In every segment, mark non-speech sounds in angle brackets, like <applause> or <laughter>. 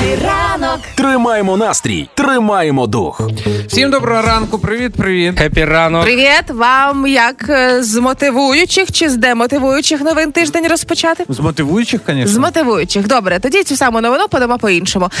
Ранок. Тримаємо настрій, тримаємо дух. Всім доброго ранку, привіт, привіт. Happy ранок. Привіт вам як е, з мотивуючих чи з демотивуючих новин тиждень розпочати? З мотивуючих, звісно. З мотивуючих. Добре, тоді цю саму новину подамо по-іншому. <laughs>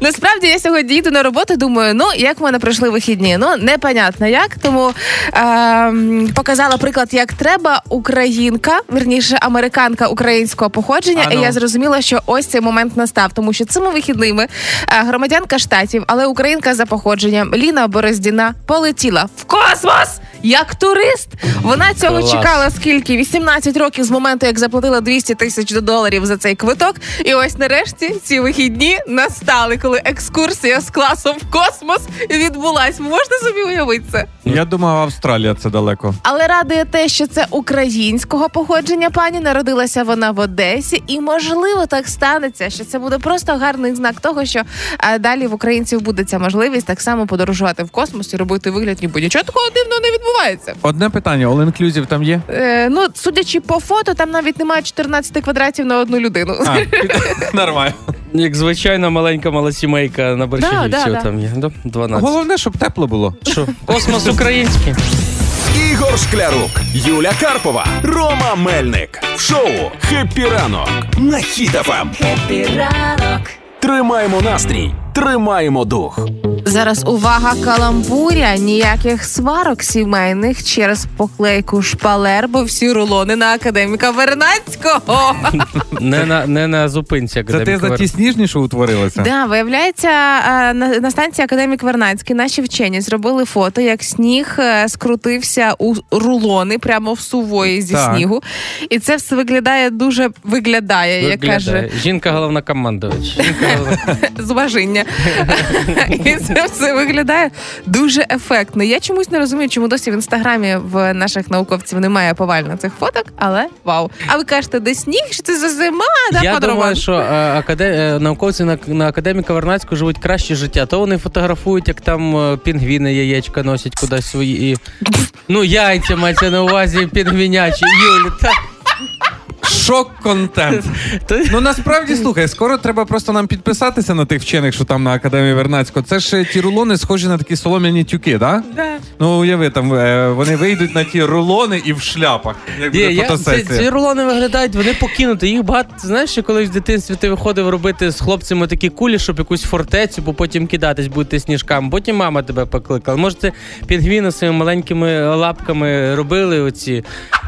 Насправді я сьогодні їду на роботу. Думаю, ну як в мене пройшли вихідні? Ну непонятно як. Тому ем, показала приклад, як треба. Українка, верніше, американка українського походження. А ну. І я зрозуміла, що ось цей момент настав, тому що цими вихідними е, громадянка штатів, але українка за походженням Ліна Бороздіна полетіла в космос як турист. Вона цього Клас. чекала скільки? 18 років з моменту, як заплатила 200 тисяч доларів за цей квиток. І ось нарешті ці вихідні настали, коли екскурсія з класом в космос відбулась. Можете собі уявити це? Я думав, Австралія це далеко. Але радує те, що це українського походження пані. Народилася вона в Одесі, і можливо так станеться, що це буде просто гарний знак того, що е, далі в українців буде ця можливість так само подорожувати в космос і робити вигляд, ніби нічого такого дивного не відбувається. Одне питання: all inclusive там є? Е, ну, судячи по фото, там навіть немає 14 квадратів на одну людину. А, <laughs> нормально. Як звичайна маленька мала сімейка на Борщагівці Да, да, да. там є. 12. Головне, щоб тепло було. Що? Космос український. Ігор Шклярук, Юля Карпова, Рома Мельник в шоу «Happy ранок» на Хіт-ФМ. Тримаємо настрій, тримаємо дух. Зараз увага каламбур, ніяких сварок сімейних через поклейку шпалер, бо всі рулони на академіка Вернадського. <laughs> Не на, не на зупинці. Це ти за ті сніжні, що утворилися? Да, виявляється, на, на станції Академік Вернацький наші вчені зробили фото, як сніг е, скрутився у рулони прямо в сувої зі Так. снігу. І це все виглядає дуже виглядає, як каже Жінка головна- зважіння. <laughs> І це все виглядає дуже ефектно. Я чомусь не розумію, чому досі в інстаграмі в наших науковців немає повально цих фоток, але вау. А ви кажете, де сніг? Що це за зима? Да, Я думаю, що е, акаде... е, науковці на, на академіка Вернацького живуть краще життя. То вони фотографують, як там е, пінгвіни яєчка носять кудись свої. І... Ну, яйця мається на увазі пінгвінячі. Юлі, та... Шок контент. Ну насправді слухай, скоро треба просто нам підписатися на тих вчених, що там на академії Вернацького. Це ж е, ті рулони схожі на такі солом'яні тюки, да? Да. Ну уяви, там е, вони вийдуть на ті рулони і в шляпах. Як буде я, ці, фотосесія. ці рулони виглядають, вони покинуті. Їх багато. Знаєш, що колись в дитинстві ти виходив робити з хлопцями такі кулі, щоб якусь фортецю, бо потім кидатись бути сніжками. Потім мама тебе покликала. Може, це пінгвіни своїми маленькими лапками робили оці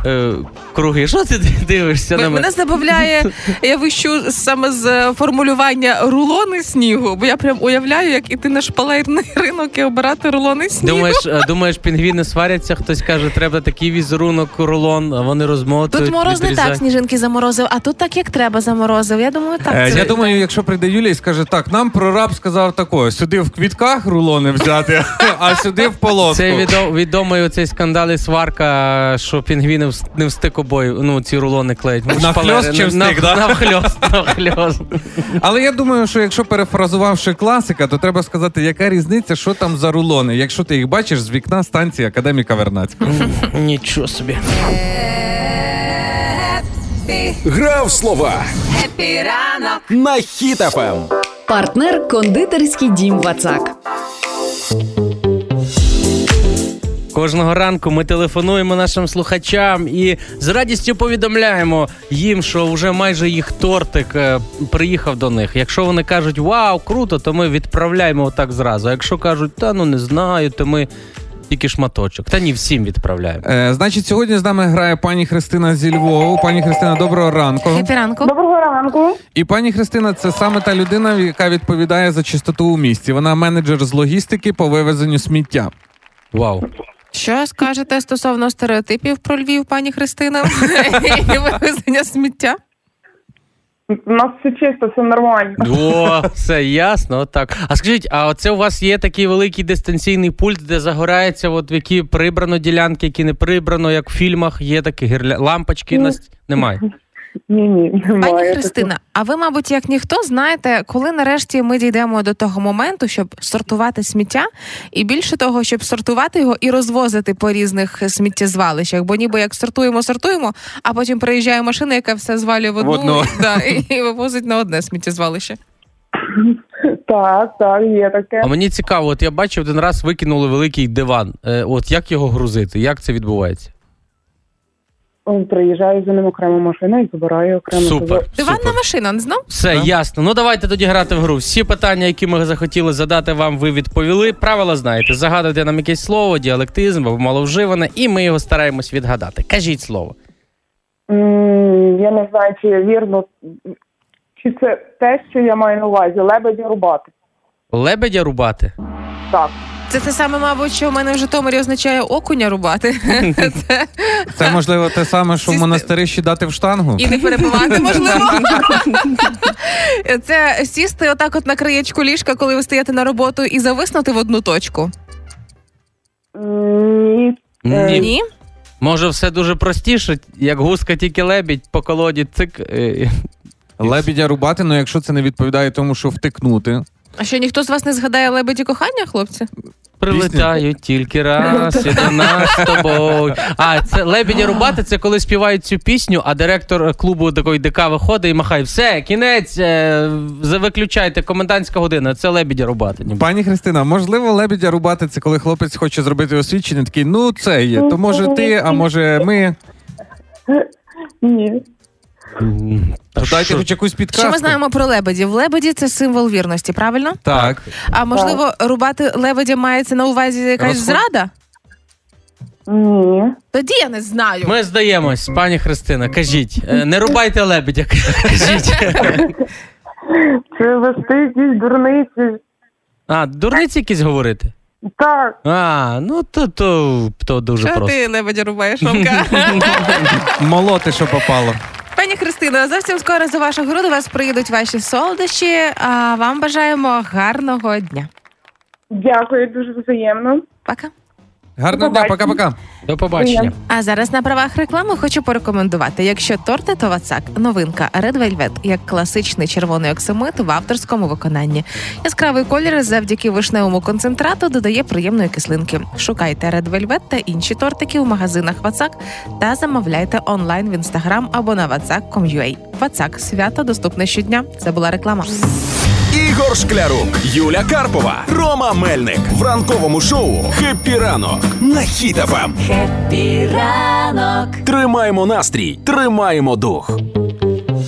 е, круги. Що ти дивишся М- мене? Мене забавляє, я вищу саме з е, формулювання рулони снігу, бо я прям уявляю, як іти на шпалерний <laughs> ринок і обирати рулони снігу. Думаєш, е, думаєш, пінгвіни сваряться, хтось каже, треба такий візерунок, рулон, а вони розмотують. Тут мороз не так сніжинки заморозив, а тут так як треба заморозив. Я думаю, так. Е, це я думаю, якщо прийде Юлія і скаже, так, нам прораб сказав такое, сюди в квітках рулони взяти, <laughs> а сюди в полоску. Це відо- відомий оцей скандал і сварка, що пінгвіни не в стик обою, ну ці рулони клеють. Ну, На шпалери, хльост чи в на- да? на хльост. Але я думаю, що якщо перефразувавши класика, то треба сказати, яка різниця, що там за рулони, якщо ти їх бачиш з вікна станції академіка Вернацького. Нічого собі. Грав слова на Хіт-ФМ. Партнер кондитерський дім Вацак. Кожного ранку ми телефонуємо нашим слухачам і з радістю повідомляємо їм, що вже майже їх тортик е, приїхав до них. Якщо вони кажуть вау, круто, то ми відправляємо отак зразу. А якщо кажуть, та ну не знаю, то ми тільки шматочок. Та ні, всім відправляємо. Е, значить, сьогодні з нами грає пані Христина зі Львову. Пані Христина, доброго ранку. Ранку. Доброго ранку. І пані Христина, це саме та людина, яка відповідає за чистоту у місті. Вона менеджер з логістики по вивезенню сміття. Вау. Що скажете стосовно стереотипів про Львів, пані Христина? <laughs> І вивезення сміття? У нас все чисто, все нормально. О, все ясно. Так. А скажіть, а це у вас є такий великий дистанційний пульт, де загорається, от які прибрано ділянки, які не прибрано, як в фільмах, є такі гірля... лампочки? Ні. Нас... Немає. Ні, ні, немає. Пані. Христина, а ви, мабуть, як ніхто знаєте, коли нарешті ми дійдемо до того моменту, щоб сортувати сміття, і більше того, щоб сортувати його і розвозити по різних сміттєзвалищах. Бо ніби як сортуємо, сортуємо, а потім приїжджає машина, яка все звалює в одну, одну. Да, і, і вивозить на одне сміттєзвалище. Так, так, є таке. А мені цікаво, от я бачив один раз викинули великий диван. Е, от як його грузити? Як це відбувається? Он Приїжджає за ним окрема машина і забирає окремо. Супер. Диванна машина, не знав? Все, Да. ясно. Ну давайте тоді грати в гру. Всі питання, які ми захотіли задати вам, ви відповіли. Правила знаєте. Загадуйте нам якесь слово, діалектизм або маловживане, і ми його стараємось відгадати. Кажіть слово. М, Я не знаю, чи вірно, чи це те, що я маю на увазі. Лебедя рубати. Лебедя рубати. Так. Це те саме, мабуть, що в мене в Житомирі означає окуня рубати. <laughs> Це можливо те саме, що в монастирищі дати в штангу. І не перебивати, <laughs> можливо. <laughs> Це сісти отак от на краєчку ліжка, коли ви стоїте на роботу, і зависнути в одну точку. Ні. Ні. Ні? Може, все дуже простіше, як гуска, тільки лебідь по колоді цик. е, Лебідя рубати, ну якщо це не відповідає тому, що втикнути. А що ніхто з вас не згадає лебеді кохання, хлопці? Прилетають тільки раз і до нас з тобою. А це лебідя рубати, це коли співають цю пісню, а директор клубу такої ДК виходить і махає: все, кінець, е, виключайте, комендантська година. Це лебідя рубати. ніби. Пані Христина, можливо, лебідя рубати це коли хлопець хоче зробити освідчення, такий, ну це є. То може ти, а може ми. Ні. Та дайте що? хоч якусь підказку. Що ми знаємо про лебедів? Лебеді це символ вірності, правильно? Так. А можливо, рубати лебедя мається на увазі якась Розход- зрада? Ні. Тоді я не знаю. Ми здаємось, пані Христина, кажіть, е, не рубайте лебедя, <laughs> кажіть. Це вести якісь дурниці. А, дурниці якісь говорити? Так. А, ну то, то, то дуже Що просто. ти лебедя рубаєш, Ромка? <laughs> Молоти, що попало. Пані Христина, зовсім скоро за вашу гру до вас приїдуть ваші солодощі. А вам бажаємо гарного дня. Дякую, дуже взаємно. Пока. Гарного дня, пока-пока. До побачення. А зараз на правах реклами хочу порекомендувати: якщо торти, то Вацак, новинка Red Velvet, як класичний червоний оксамит в авторському виконанні. Яскравий колір завдяки вишневому концентрату додає приємної кислинки. Шукайте Red Velvet та інші тортики в магазинах Вацак та замовляйте онлайн в інстаграм або на vatsak.com.ua. Вацак свято доступне щодня. Це була реклама. Ігор Шклярук, Юля Карпова, Рома Мельник в ранковому шоу «Happy ранок» на Хіт-ФМ. Тримаємо настрій, тримаємо дух.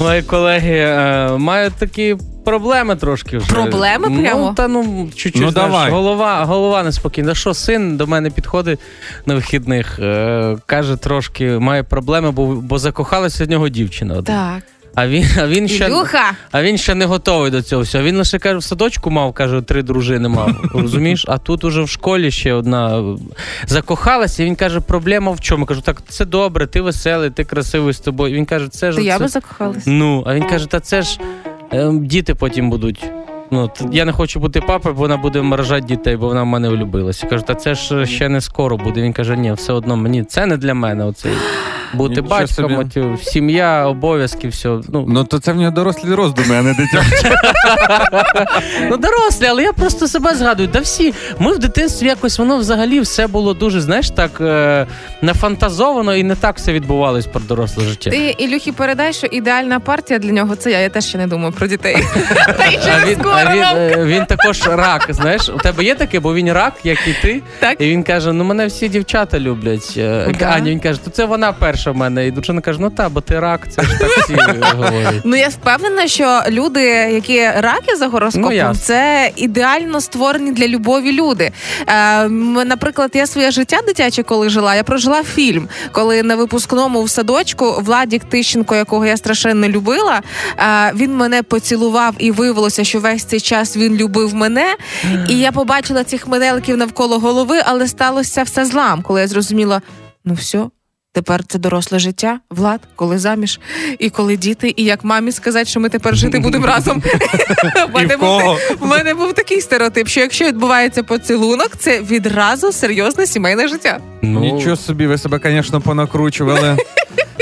Мої колеги е, мають такі проблеми трошки вже. Проблеми Ну, прямо? та ну чуть-чуть Ну, знаєш, давай. голова, голова неспокійна. Що син до мене підходить на вихідних, е, каже трошки, має проблеми, бо, бо закохалася в нього дівчина. одна. Так, А він, а він ще. Ілюха, А він ще не готовий до цього всього. Він лише каже, в садочку мав, каже, три дружини мав. <laughs> Розумієш? А тут уже в школі ще одна закохалася. І він каже, проблема в чому? Кажу, так це добре, ти веселий, ти красивий з тобою. Він каже, це ж то я би закохалась. ну. А він каже, та це ж е, діти потім будуть. Ну, я не хочу бути папою, бо вона буде морожати дітей, бо вона в мене влюбилася. Кажу, та це ж ще не скоро буде. Він каже, ні, все одно мені це не для мене. Оцей бути Нічого батьком, собі. от, сім'я, обов'язки, все. Ну, Ну то це в нього дорослі роздуми, а не дитячі. <laughs> Ну, дорослі, але я просто себе згадую. Да всі, ми в дитинстві якось воно взагалі все було дуже, знаєш, так е, нафантазовано і не так все відбувалось про доросле життя. Ти Ілюхі передай, що ідеальна партія для нього це я. Я теж ще не думаю про дітей. <laughs> Та й А ще він, скоро. а він, Ромка. е, він також рак. Знаєш, у тебе є таке, бо він рак, як і ти. Так. І він каже: ну мене всі дівчата люблять. Е, да. Аня, він каже, то це вона перша в мене. І дружина каже, ну та, бо ти рак, це ж так всі <laughs> говорять. Ну я впевнена, що люди, які раки за Ну, гороскопом, ясно. це ідеально створені для любові люди. Е, наприклад, я своє життя дитяче, коли жила, я прожила фільм, коли на випускному в садочку Владік Тищенко, якого я страшенно любила, е, він мене поцілував і виявилося, що весь цей час він любив мене. І я побачила цих метеликів навколо голови, але сталося все злам, коли я зрозуміла, ну все. Тепер це доросле життя, влад, коли заміж, і коли діти, і як мамі сказати, що ми тепер жити будемо разом. <laughs> В мене був такий стереотип, що якщо відбувається поцілунок, це відразу серйозне сімейне життя. Ну, Нічого собі, ви себе, звісно, понакручували. <laughs>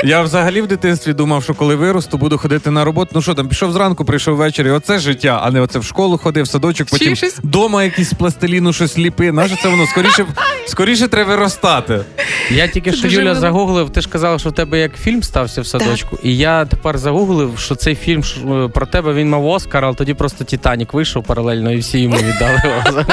Я взагалі в дитинстві думав, що коли виросту, буду ходити на роботу. Ну що там, пішов зранку, прийшов ввечері. Оце життя, а не оце в школу ходив, в садочок, потім Вчишся. дома якийсь з пластиліну щось ліпи. Наше це воно скоріше, скоріше треба виростати. Я тільки що Юля загуглив. Ти ж казала, що в тебе як фільм стався в садочку. І я тепер загуглив, що цей фільм е, про тебе він мав Оскар, але тоді просто Титанік вийшов паралельно, і всі йому віддали. <laughs>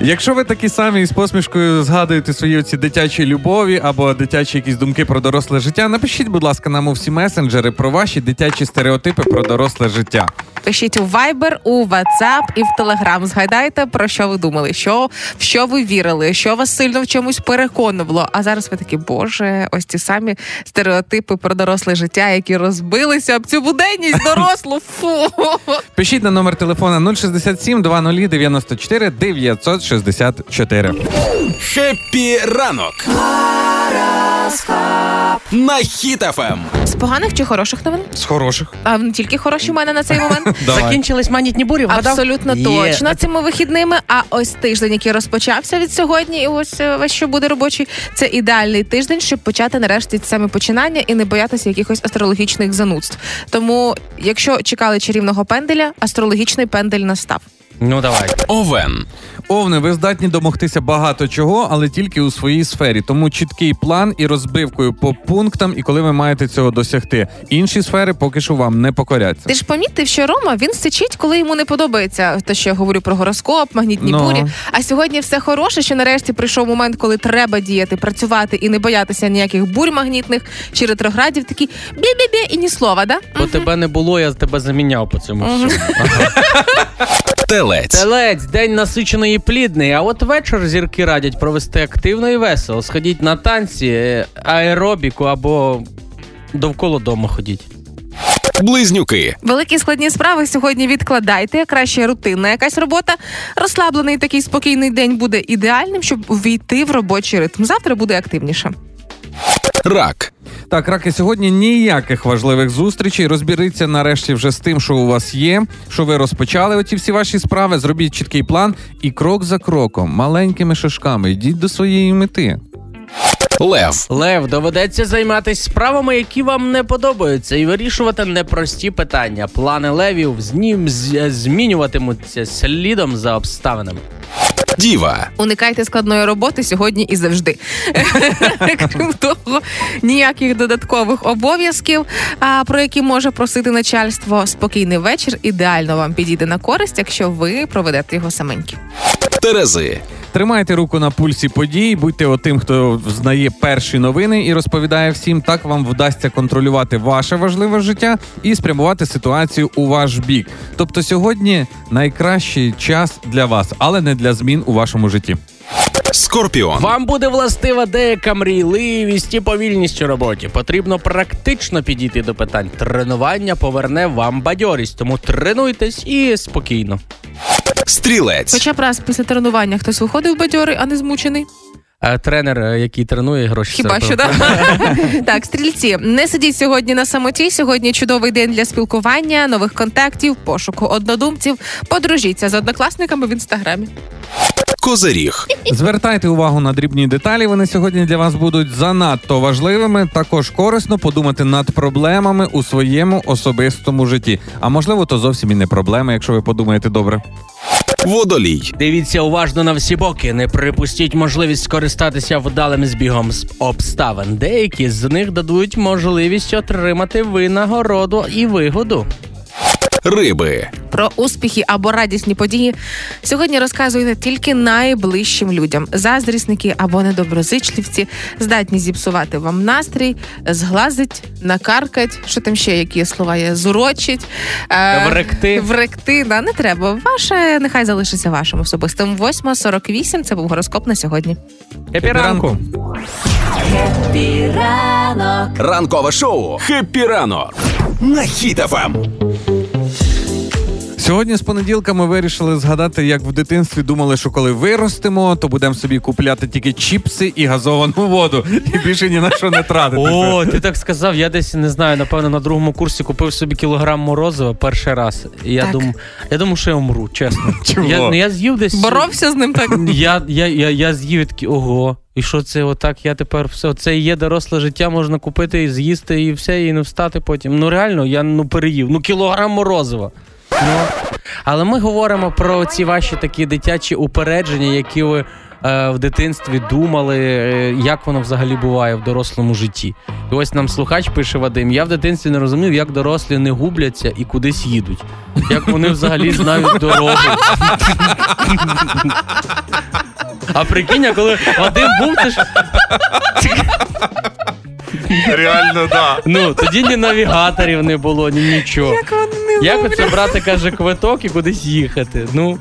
Якщо ви такі самі з посмішкою згадуєте свої оці дитячі любові або дитячі якісь думки про доросле життя, напишіть, будь ласка, нам у всі месенджери про ваші дитячі стереотипи про доросле життя. Пишіть у Viber, у WhatsApp і в Telegram. Згадайте, про що ви думали, що, в що ви вірили, що вас сильно в чомусь переконувало. А зараз ви такі, боже, ось ті самі стереотипи про доросле життя, які розбилися об цю буденність дорослу. Фу. Пишіть на номер телефона 067 20 94 964. Happy ранок. На Хіт-ФМ. З поганих чи хороших новин? З хороших. А не тільки хороші в мене на цей момент. <laughs> Закінчились манітні бурі, вгадав? Абсолютно Є. точно цими вихідними. А ось тиждень, який розпочався від сьогодні, і ось е, весь що буде робочий. Це ідеальний тиждень, щоб почати нарешті саме починання і не боятися якихось астрологічних занудств. Тому, якщо чекали чарівного пенделя, астрологічний пендель настав. Ну давай. Овен. Овни, ви здатні домогтися багато чого, але тільки у своїй сфері. Тому чіткий план і розбивкою по пунктам, і коли ви маєте цього досягти. Інші сфери поки що вам не покоряться. Ти ж помітив, що Рома він сичить, коли йому не подобається те, що я говорю про гороскоп, магнітні Ну. бурі. А сьогодні все хороше, що нарешті прийшов момент, коли треба діяти, працювати і не боятися ніяких бурь магнітних чи ретроградів. Такі бі-бі-бі і ні слова, да? Бо тебе не було, я тебе заміняв по цьому всьому. Телець. Телець, день насичений і плідний, а от вечір зірки радять провести активно і весело. Сходіть на танці, е, аеробіку або довкола дому ходіть. Близнюки. Великі складні справи сьогодні відкладайте. Краще рутинна якась робота. Розслаблений такий спокійний день буде ідеальним, щоб увійти в робочий ритм. Завтра буде активніше. Рак. Так, раки, сьогодні ніяких важливих зустрічей. Розберіться нарешті вже з тим, що у вас є, що ви розпочали оті всі ваші справи. Зробіть чіткий план і крок за кроком, маленькими шишками, йдіть до своєї мети. Лев. Лев, доведеться займатися справами, які вам не подобаються, і вирішувати непрості питання. Плани левів з- змінюватимуться слідом за обставинами. Діва. Уникайте складної роботи сьогодні і завжди. <laughs> Крім того, ніяких додаткових обов'язків, а, про які може просити начальство. Спокійний вечір ідеально вам підійде на користь, якщо ви проведете його саменьки. Терези. Тримайте руку на пульсі подій, будьте отим, хто знає перші новини і розповідає всім. Так вам вдасться контролювати ваше важливе життя і спрямувати ситуацію у ваш бік. Тобто сьогодні найкращий час для вас, але не для змін у вашому житті. Скорпіон. Вам буде властива деяка мрійливість і повільність у роботі. Потрібно практично підійти до питань. Тренування поверне вам бадьорість, тому тренуйтесь і спокійно. Стрілець. Хоча б раз після тренування хтось виходив бадьорий, а не змучений. А тренер, е, який тренує, гроші Хіба що да? <laughs> так, стрільці, не сидіть сьогодні на самоті. Сьогодні чудовий день для спілкування, нових контактів, пошуку однодумців. Подружіться з однокласниками в інстаграмі. Козиріг. Звертайте увагу на дрібні деталі. Вони сьогодні для вас будуть занадто важливими. Також корисно подумати над проблемами у своєму особистому житті. А можливо, то зовсім і не проблеми, якщо ви подумаєте добре. Водолій. Дивіться уважно на всі боки. Не припустіть можливість скористатися вдалим збігом з обставин. Деякі з них дадуть можливість отримати винагороду і вигоду. Риби. Про успіхи або радісні події сьогодні розказуєте тільки найближчим людям. Заздрісники або недоброзичливці здатні зіпсувати вам настрій, зглазить, накаркать, що там ще які слова є, зурочить, е, Вректи. Вректи, да, не треба. Ваше нехай залишиться вашим особистим. 8.48 – це був гороскоп на сьогодні. Епіранку. Ранкове шоу. Хеппі ранок. На. Сьогодні з понеділка ми вирішили згадати, як в дитинстві думали, що коли виростемо, то будемо собі купляти тільки чіпси і газовану воду, і більше ні на що не тратити. О, ти так сказав. Я десь не знаю, напевно, на другому курсі купив собі кілограм морозива перший раз. І я Так. думав, я думав, що я умру, чесно. <laughs> Чого? Я, ну, я з'їв десь. Боровся з ним так. <laughs> Я, я, я, я з'їв такий, ого. І що це отак? Я тепер все, це і є доросле життя, можна купити і з'їсти, і все, і не встати потім. Ну реально, я ну переїв. Ну кілограм морозива. Ну, але ми говоримо про ці ваші такі дитячі упередження, які ви е, в дитинстві думали, е, як воно взагалі буває в дорослому житті. І ось нам слухач пише Вадим: я в дитинстві не розумів, як дорослі не губляться і кудись їдуть. Як вони взагалі знають дорогу. А прикинь, коли Вадим був, це ж Реально, да. ну тоді ні навігаторів не було, ні нічого. Як вони не Як оце брати каже квиток і кудись їхати? Ну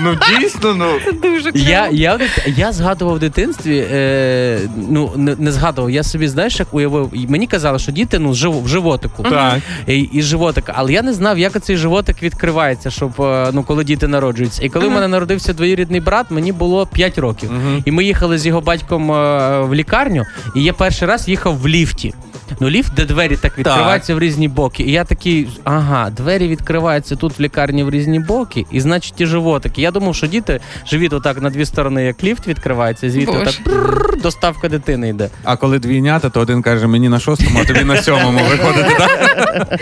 Ну дійсно, ну. дуже я, я, я згадував в дитинстві, е, ну не, не згадував. Я собі знаєш, як уявив. Мені казали, що діти ну жив, в животику. Так. І, і животик, але я не знав, як цей животик відкривається, щоб е, ну коли діти народжуються. І коли в мене народився двоюрідний брат, мені було 5 років. І ми їхали з його батьком е, в лікарню, і я перший раз їхав в ліфті. Ну, ліфт, де двері так відкриваються в різні боки. І я такий, ага, двері відкриваються тут в лікарні в різні боки, і значить і животики. Я думав, що діти живіт отак на дві сторони, як ліфт відкривається, звідти Боже. отак брррр, доставка дитини йде. А коли двійнята, то один каже мені на шостому, а тобі на сьомому виходити, так?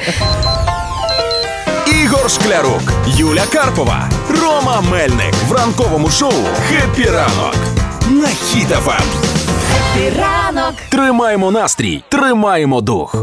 Ігор Шклярук, Юля Карпова, Рома Мельник в ранковому шоу «Happy ранок» на Хіт-ФМ. Ранок. Тримаємо настрій, тримаємо дух.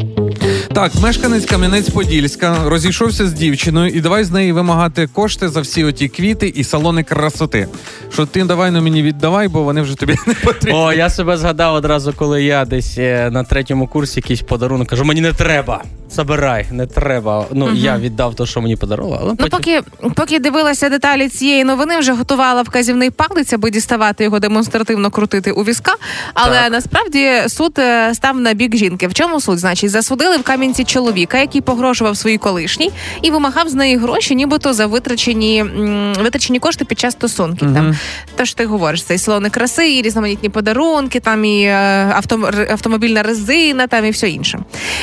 Так, мешканець Кам'янець-Подільська розійшовся з дівчиною і давай з неї вимагати кошти за всі оті квіти і салони красоти. Що ти давай ну мені віддавай, бо вони вже тобі <laughs> не потрібні. О, я себе згадав одразу, коли я десь е, на третьому курсі якийсь подарунок кажу, мені не треба. Забирай, не треба. Ну, я віддав те, що мені подарували. Але Ну, потім... поки, поки дивилася деталі цієї новини, вже готувала вказівний палець, аби діставати його демонстративно крутити у візка. Але Так. насправді суд е, став на бік жінки. В чому суд? Значить, засудили в Кам'янці чоловіка, який погрожував своїй колишній і вимагав з неї гроші, нібито за витрачені, витрачені кошти під час стосунків. Там те, що ти говориш, це і салони краси, і різноманітні подарунки, там і е, авто, автомобільна резина, там і все інше.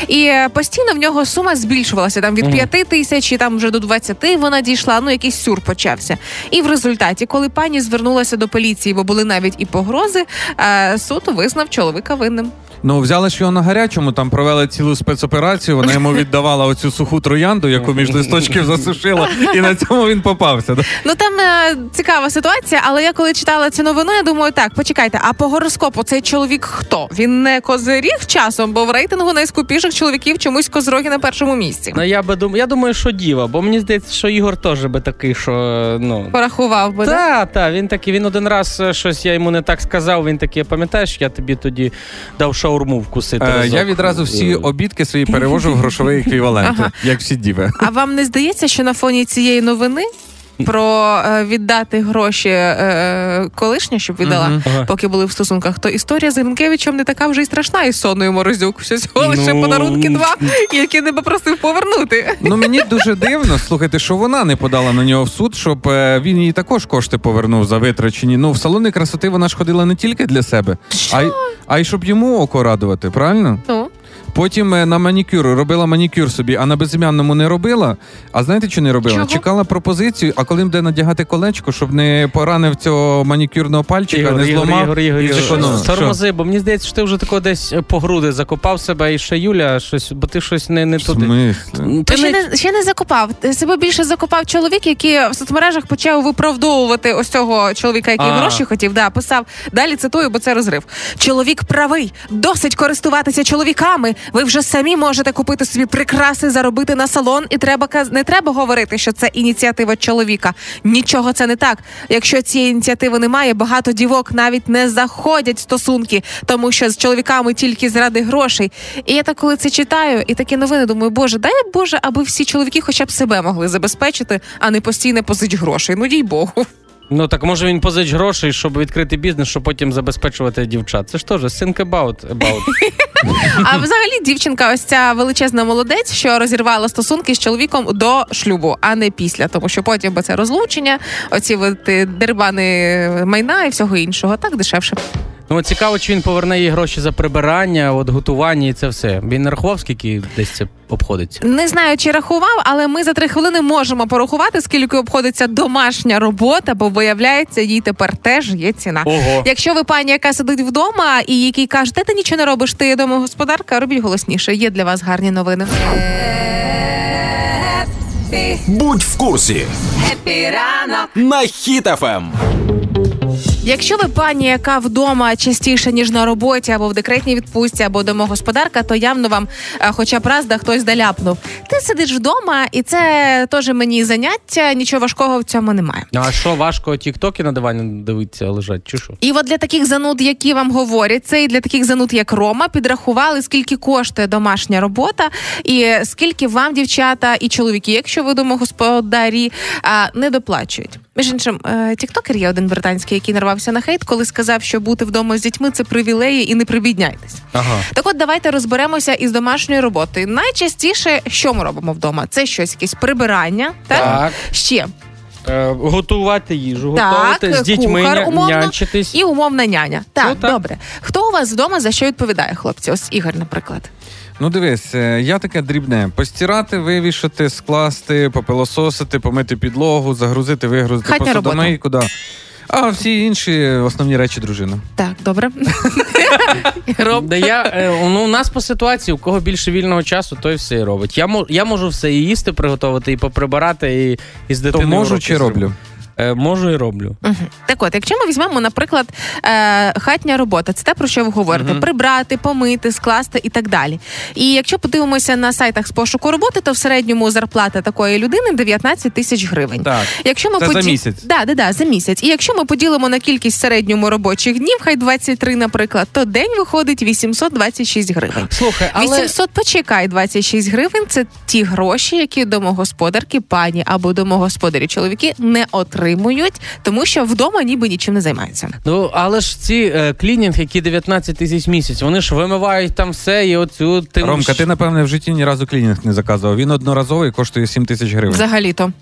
І е, постійно в нього сума збільшувалася там від 5 тисяч, і там вже до 20 вона дійшла. Ну якийсь сюр почався. І в результаті, коли пані звернулася до поліції, бо були навіть і погрози, е, суд визнав чоловіка винним. Ну, взяли ж його на гарячому, там провели цілу спецоперацію. Вона йому <laughs> віддавала оцю суху троянду, яку між листочків засушила, і на цьому він попався. да. Ну там е, цікава ситуація, але я коли читала цю новину, я думаю, так, почекайте, а по гороскопу цей чоловік хто? Він не козиріг часом, бо в рейтингу найскупіших чоловіків чомусь козроги на першому місці. Ну, я би дум... я думаю, що діва, бо мені здається, що Ігор теж би такий, що ну. Порахував би. да? Та, та, він такий, він один раз е, щось я йому не так сказав. Він такий, пам'ятаєш, я тобі тоді дав шаурму вкусити. Е, я відразу всі обідки свої перевожу в грошовий еквівалент, Ага. як всі діви. А вам не здається, що на фоні цієї новини про е, віддати гроші е, колишня, щоб віддала. Ага. поки були в стосунках, то історія з Гринкевичем не така вже й страшна із Соною Морозюк. Що всього лише Ну, подарунки два, які не попросив повернути. Ну мені дуже дивно, слухайте, що вона не подала на нього в суд, щоб е, він їй також кошти повернув за витрачені. Ну, в салони красоти вона ж ходила не тільки для себе, а й, а й щоб йому око радувати, правильно? Ну. Потім е, на манікюр робила манікюр собі, а на безім'янному не робила. А знаєте, що не робила? Чого? Чекала пропозицію, а коли буде надягати колечко, щоб не поранив цього манікюрного пальчика, Ігор, не зламав. Ігор, Ігор, і Ігор. Тормози, бо мені здається, що ти вже тако десь е, по груди закопав себе і ще Юля, щось, бо ти щось не, не туди. Ти ще не... не ще не закопав. Себе більше закопав чоловік, який в соцмережах почав виправдовувати ось цього чоловіка, який А. гроші хотів. Да, писав далі. Цитую, бо це розрив. Чоловік правий. Досить користуватися чоловіками. Ви вже самі можете купити собі прикраси, заробити на салон, і треба не треба говорити, що це ініціатива чоловіка. Нічого це не так. Якщо цієї ініціативи немає, багато дівок навіть не заходять в стосунки, тому що з чоловіками тільки зради грошей. І я так коли це читаю, і такі новини думаю, боже, дай Боже, аби всі чоловіки хоча б себе могли забезпечити, а не постійно позич грошей. Ну дій Богу. Ну так може він позич грошей, щоб відкрити бізнес, щоб потім забезпечувати дівчат. Це ж теж think about. about. <laughs> А взагалі дівчинка, ось ця величезна молодець, що розірвала стосунки з чоловіком до шлюбу, а не після, тому що потім би це розлучення, оці е, дербани майна і всього іншого. Так дешевше. Ну цікаво, чи він поверне їй гроші за прибирання, от готування і це все. Він не рахував, скільки десь це обходиться. Не знаю, чи рахував, але ми за три хвилини можемо порахувати, скільки обходиться домашня робота, бо виявляється, їй тепер теж є ціна. Ого. Якщо ви пані, яка сидить вдома і який каже, «Та ти нічого не робиш, ти домогосподарка, робіть голосніше. Є для вас гарні новини. Будь в курсі. На Ем. Якщо ви пані, яка вдома частіше ніж на роботі, або в декретній відпустці, або домогосподарка, то явно вам, е, хоча б раз да хтось доляпнув. Ти сидиш вдома, і це теж мені заняття. Нічого важкого в цьому немає. А що важко тіктоки на дивані дивитися лежать, чи що? І от для таких зануд, які вам говорять, це і для таких зануд, як Рома, підрахували, скільки коштує домашня робота, і скільки вам, дівчата і чоловіки, якщо ви домогосподарі, не доплачують. Між іншим, е, тіктокер є один британський, який нарвався на хейт, коли сказав, що бути вдома з дітьми це привілеї і не прибідняйтесь. Ага. Так от давайте розберемося із домашньою роботою. Найчастіше, що ми робимо вдома? Це щось якесь прибирання, так? Так. Ще Е, готувати їжу, Так, готувати з дітьми, кухар, умовно, нянчитись. і умовна няня. Так, Ну, так. добре. Хто у вас вдома за що відповідає, хлопці? Ось Ігор, наприклад. Ну дивись, е, я таке дрібне: постирати, вивішати, скласти, попилососити, помити підлогу, загрузити, вигрузити Хатня посудомийку. Да. А всі інші основні речі дружина. Так, добре. <laughs> Роб. Да я, е, ну, у нас по ситуації, у кого більше вільного часу, той все і робить. Я, я можу все і їсти приготувати, і поприбирати, і, і з То можу чи зробити. роблю? Е, можу і роблю. Мгм. Так от, якщо ми візьмемо, наприклад, е, хатня робота, це те, про що ви говорите: Мгм. прибрати, помити, скласти і так далі. І якщо подивимося на сайтах з пошуку роботи, то в середньому зарплата такої людини 19 тисяч гривень. Так. Якщо ми Це за місяць? Да, да, да, за місяць. І якщо ми поділимо на кількість середньому робочих днів, хай 23, наприклад, то день виходить 826 гривень. Слухай, але 800, почекай, 26 гривень це ті гроші, які домогосподарки, пані або домогосподарі чоловіки не отримують, тому що вдома ніби нічим не займаються. Ну, але ж ці е, клінінг, які 19 тисяч місяць, вони ж вимивають там все і оцю тим. Ромка, ти напевне в житті ні разу клінінг не заказував. Він одноразовий коштує 7 тисяч гривень. Взагалі-то.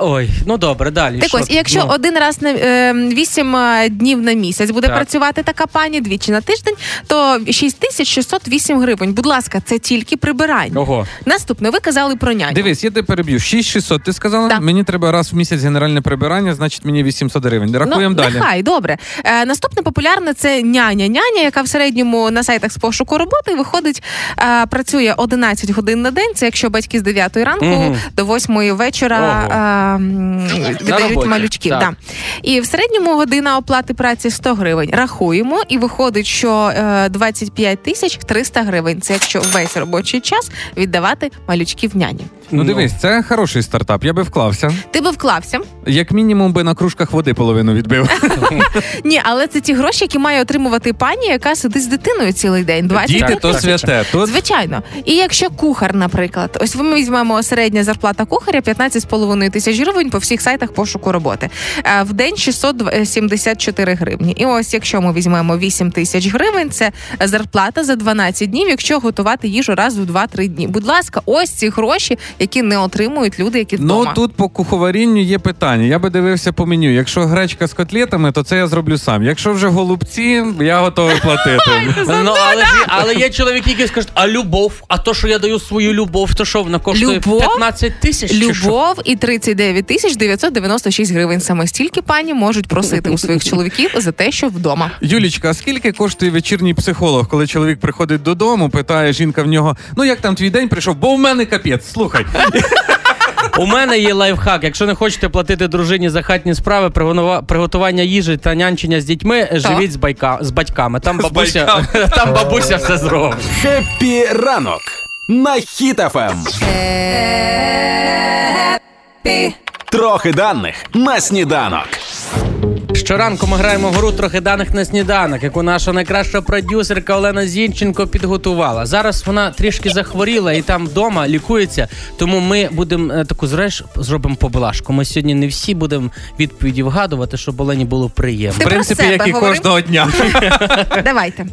Ой, ну добре, далі. Так що? ось, і якщо Ну, один раз на е, 8 е, днів на місяць буде Так. працювати така пані двічі на тиждень, то 6608 гривень. Будь ласка, це тільки прибирання. Ого. Наступне, ви казали про няню. Дивись, я тебе переб'ю. 6600, ти сказала? Так. Мені треба раз в місяць генеральне прибирання, значить мені 800 гривень. Рахуємо ну, далі. Нехай, добре. Е, наступне популярне це няня. Няня, яка в середньому на сайтах з пошуку роботи виходить, е, працює 11 годин на день. Це якщо батьки з 9 ранку Мгм. до 8 вечора е, віддають роботі, малючків. так. Да. І в середньому година оплати праці 100 гривень. Рахуємо, і виходить, що е, 25 тисяч 300 гривень. Це якщо весь робочий час віддавати малючків няні. Ну дивись, це хороший стартап. Я би вклався. Ти би вклався. Як мінімум би на кружках води половину відбив. <laughs> Ні, але це ті гроші, які має отримувати пані, яка сидить з дитиною цілий день. 20 Діти то святе. Тут Звичайно. І якщо кухар, наприклад, ось ми візьмемо середня зарплата кухаря 15,5 тисяч гривень по всіх сайтах пошуку роботи. Е, В день 674 гривні. І ось якщо ми візьмемо 8 тисяч гривень, це зарплата за 12 днів, якщо готувати їжу раз у 2-3 дні. Будь ласка, ось ці гроші, які не отримують люди, які Ну вдома. тут по куховарінню є питання. Я би дивився по меню. Якщо гречка з котлетами, то це я зроблю сам. Якщо вже голубці, я готовий платити. Ну, але, ж, але є чоловіки, які скажуть, а любов, а то, що я даю свою любов, то що вона коштує Любов? 15 тисяч? Любов і 39 тисяч 996 гривень. Саме стільки пані можуть просити у своїх чоловіків за те, що вдома. Юлічка, а скільки коштує вечірній психолог, коли чоловік приходить додому, питає жінка в нього: ну як там твій день пройшов? Бо в мене капець. Слухай, У мене є лайфхак. Якщо не хочете платити дружині за хатні справи, приготування їжі та нянчення з дітьми, живіть з, байка, з батьками. Там бабуся, там бабуся все зробить. Хеппі ранок на Ем. Хіт-ФМ. Трохи даних на сніданок. Щоранку ми граємо гру трохи даних на сніданок, яку наша найкраща продюсерка Олена Зінченко підготувала. Зараз вона трішки захворіла і там вдома лікується. Тому ми будемо е, таку зреш зробимо поблажку. Ми сьогодні не всі будемо відповіді вгадувати, щоб Олені було приємно. Ти в про принципі, себе як і говори. кожного дня. <laughs> Давайте.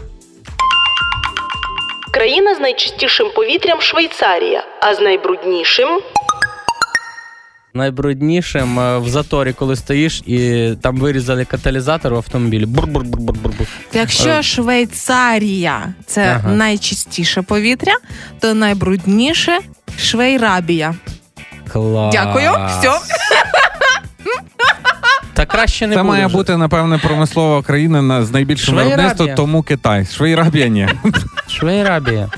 Країна з найчистішим повітрям Швейцарія, а з найбруднішим найбруднішим е, в заторі, коли стоїш, і там вирізали каталізатор в автомобілі. Бур-бур-бур-бур-бур. Якщо Е. Швейцарія це Ага. найчистіше повітря, то найбрудніше Швейрабія. Клас. Дякую. Все. Та краще не Це буде має вже. бути, напевне, промислова країна на- з найбільшим Швейрабія. виробництвом, тому Китай. Швейрабія ні. Швейрабія.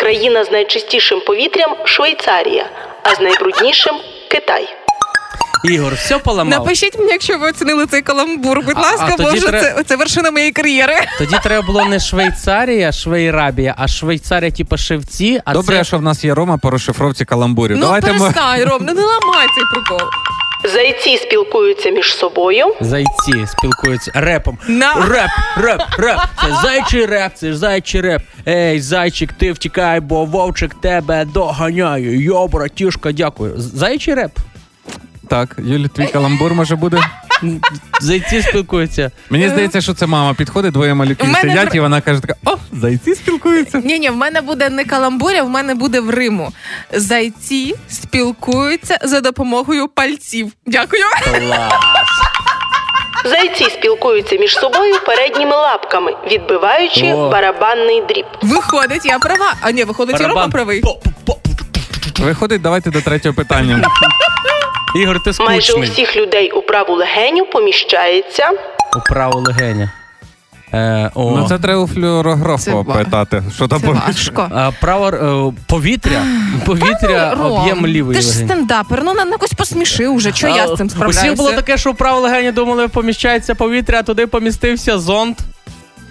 Країна з найчистішим повітрям Швейцарія, а з найбруднішим Китай. Ігор, все поламав. Напишіть мені, якщо ви оцінили цей каламбур. Будь А- ласка, а боже, тре- це, це вершина моєї кар'єри. Тоді треба було не Швейцарія, Швейрабія, а Швейцарія, типу шевці. А Добре, це... що в нас є Рома по розшифровці каламбурів. Ну, Давайте ми... Ром, ну не ламай цей прикол. Зайці спілкуються між собою. Зайці спілкуються репом. На. Реп, реп, реп. Це зайчий реп, це ж зайчий реп. Ей, зайчик, ти втікай, бо вовчик тебе доганяє. Йо, братішка, дякую. Зайчий реп. Так, Юлі, твій каламбур може буде. Зайці спілкуються. Мені здається, що це мама підходить, двоє малюків мене сидять, і вона каже така: о, зайці спілкуються. Ні, ні, в мене буде не каламбуря, в мене буде в Риму. Зайці спілкуються за допомогою пальців. Дякую. Клас. Зайці спілкуються між собою передніми лапками, відбиваючи О. барабанний дріб. Виходить, я права. А ні, виходить, і Рома правий. Виходить, давайте до третього питання. <laughs> Ігор, ти Майже у всіх людей у праву легеню поміщається. У праву легеня. Е, о. Ну це треба у Це ва- питати. Що там Це важко. А, право е, повітря. Повітря Ром, об'єм лівої Ти ж легені. стендапер, ну на якось посміши уже. Що я з цим справляюся? Усіх було таке, що в праву легені думали, поміщається повітря, а туди помістився зонд.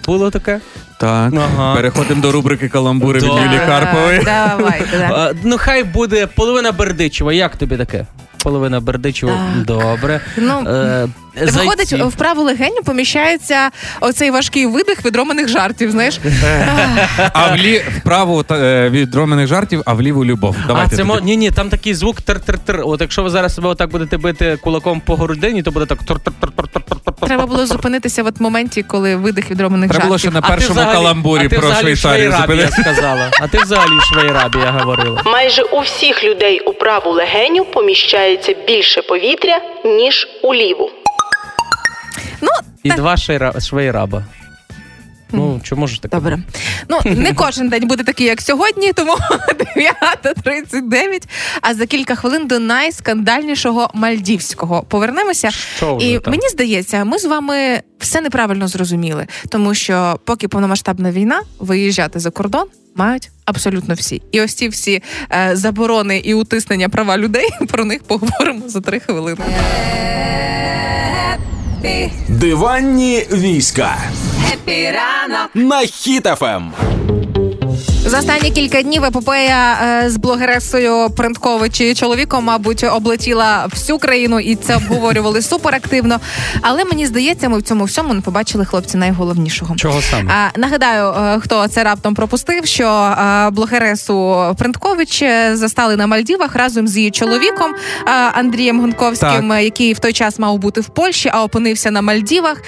Було таке? Так, Ага. переходимо до рубрики каламбури від Да. Юлії Карпової. Давай, давай. А, ну хай буде половина Бердичева. Як тобі таке? Половина Бердичу. Так. Добре. Ну, Е, Виходить, в праву легеню поміщається оцей важкий видих відроманих жартів. Знаєш, <laughs> А в лі вправу та, е, жартів, а вліву любов. Давайте. а це мо... ні, ні, там такий звук тр-тр-тр. От якщо ви зараз себе отак будете бити кулаком по грудині, то буде так тр-тр-тр-тр-тр-тр. треба було зупинитися в от моменті, коли видих відроманих Треба було ще на першому каламбурі про взагалі Швейцарію зупинитися. сказала. А ти взагалі Швейрабія говорила. Майже у всіх людей у праву легеню поміщається більше повітря, ніж у ліву. Ну, І два шейра... швейраба. Ну, чому ж таке? добре. Ну, не кожен день буде такий, як сьогодні, тому <laughs> 9.39, а за кілька хвилин до найскандальнішого мальдівського. Повернемося. Що вже І там? мені здається, ми з вами все неправильно зрозуміли, тому що поки повномасштабна війна, виїжджати за кордон мають абсолютно всі. І ось ці всі е, заборони і утиснення права людей <laughs> про них поговоримо за три хвилини. Диванні війська. На Ем. Хіт-ФМ. За останні кілька днів епопея е, з блогересою Принткович і чоловіком, мабуть, облетіла всю країну, і це обговорювали суперактивно. Але мені здається, ми в цьому всьому не побачили хлопці найголовнішого. Чого саме? А, нагадаю, е, хто це раптом пропустив, що е, блогересу Принткович застали на Мальдівах разом з її чоловіком Андрієм Гунковським, Так. який в той час мав бути в Польщі, а опинився на Мальдівах.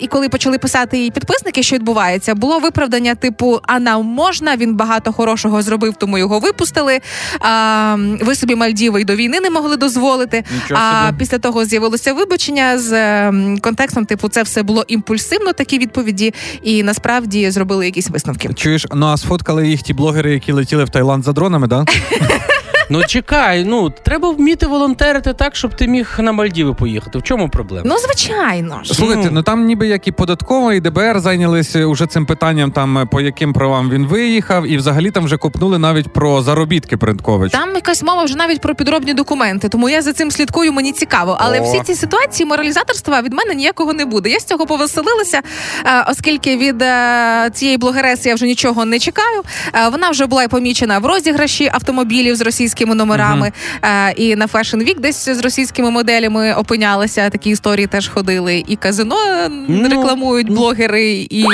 І коли почали писати її підписники, що відбувається, було виправдання типу: а нам можна, він багато хорошого зробив, тому його випустили. А, ви собі Мальдіви й до війни не могли дозволити. Нічого А собі. після того з'явилося вибачення з ем, контекстом, типу, це все було імпульсивно, такі відповіді, і насправді зробили якісь висновки. Чуєш, ну а сфоткали їх ті блогери, які летіли в Таїланд за дронами, да? <laughs> Ну чекай, ну треба вміти волонтерити так, щоб ти міг на Мальдіви поїхати. В чому проблема? Ну, звичайно ж. Слухайте, Ну. там ніби як і податкова, і ДБР зайнялися уже цим питанням, там е, по яким правам він виїхав, і взагалі там вже копнули навіть про заробітки Принткович. Там якась мова вже навіть про підробні документи, тому я за цим слідкую, мені цікаво. Але О. всі ці ситуації моралізаторства від мене ніякого не буде. Я з цього повеселилася, е, оскільки від е, цієї блогереси я вже нічого не чекаю. Вона вже була і помічена в розіграші автомобілів з російськими номерами. Е, І на Fashion Week десь з російськими моделями опинялися. Такі історії теж ходили. І казино е, Ну, рекламують блогери, і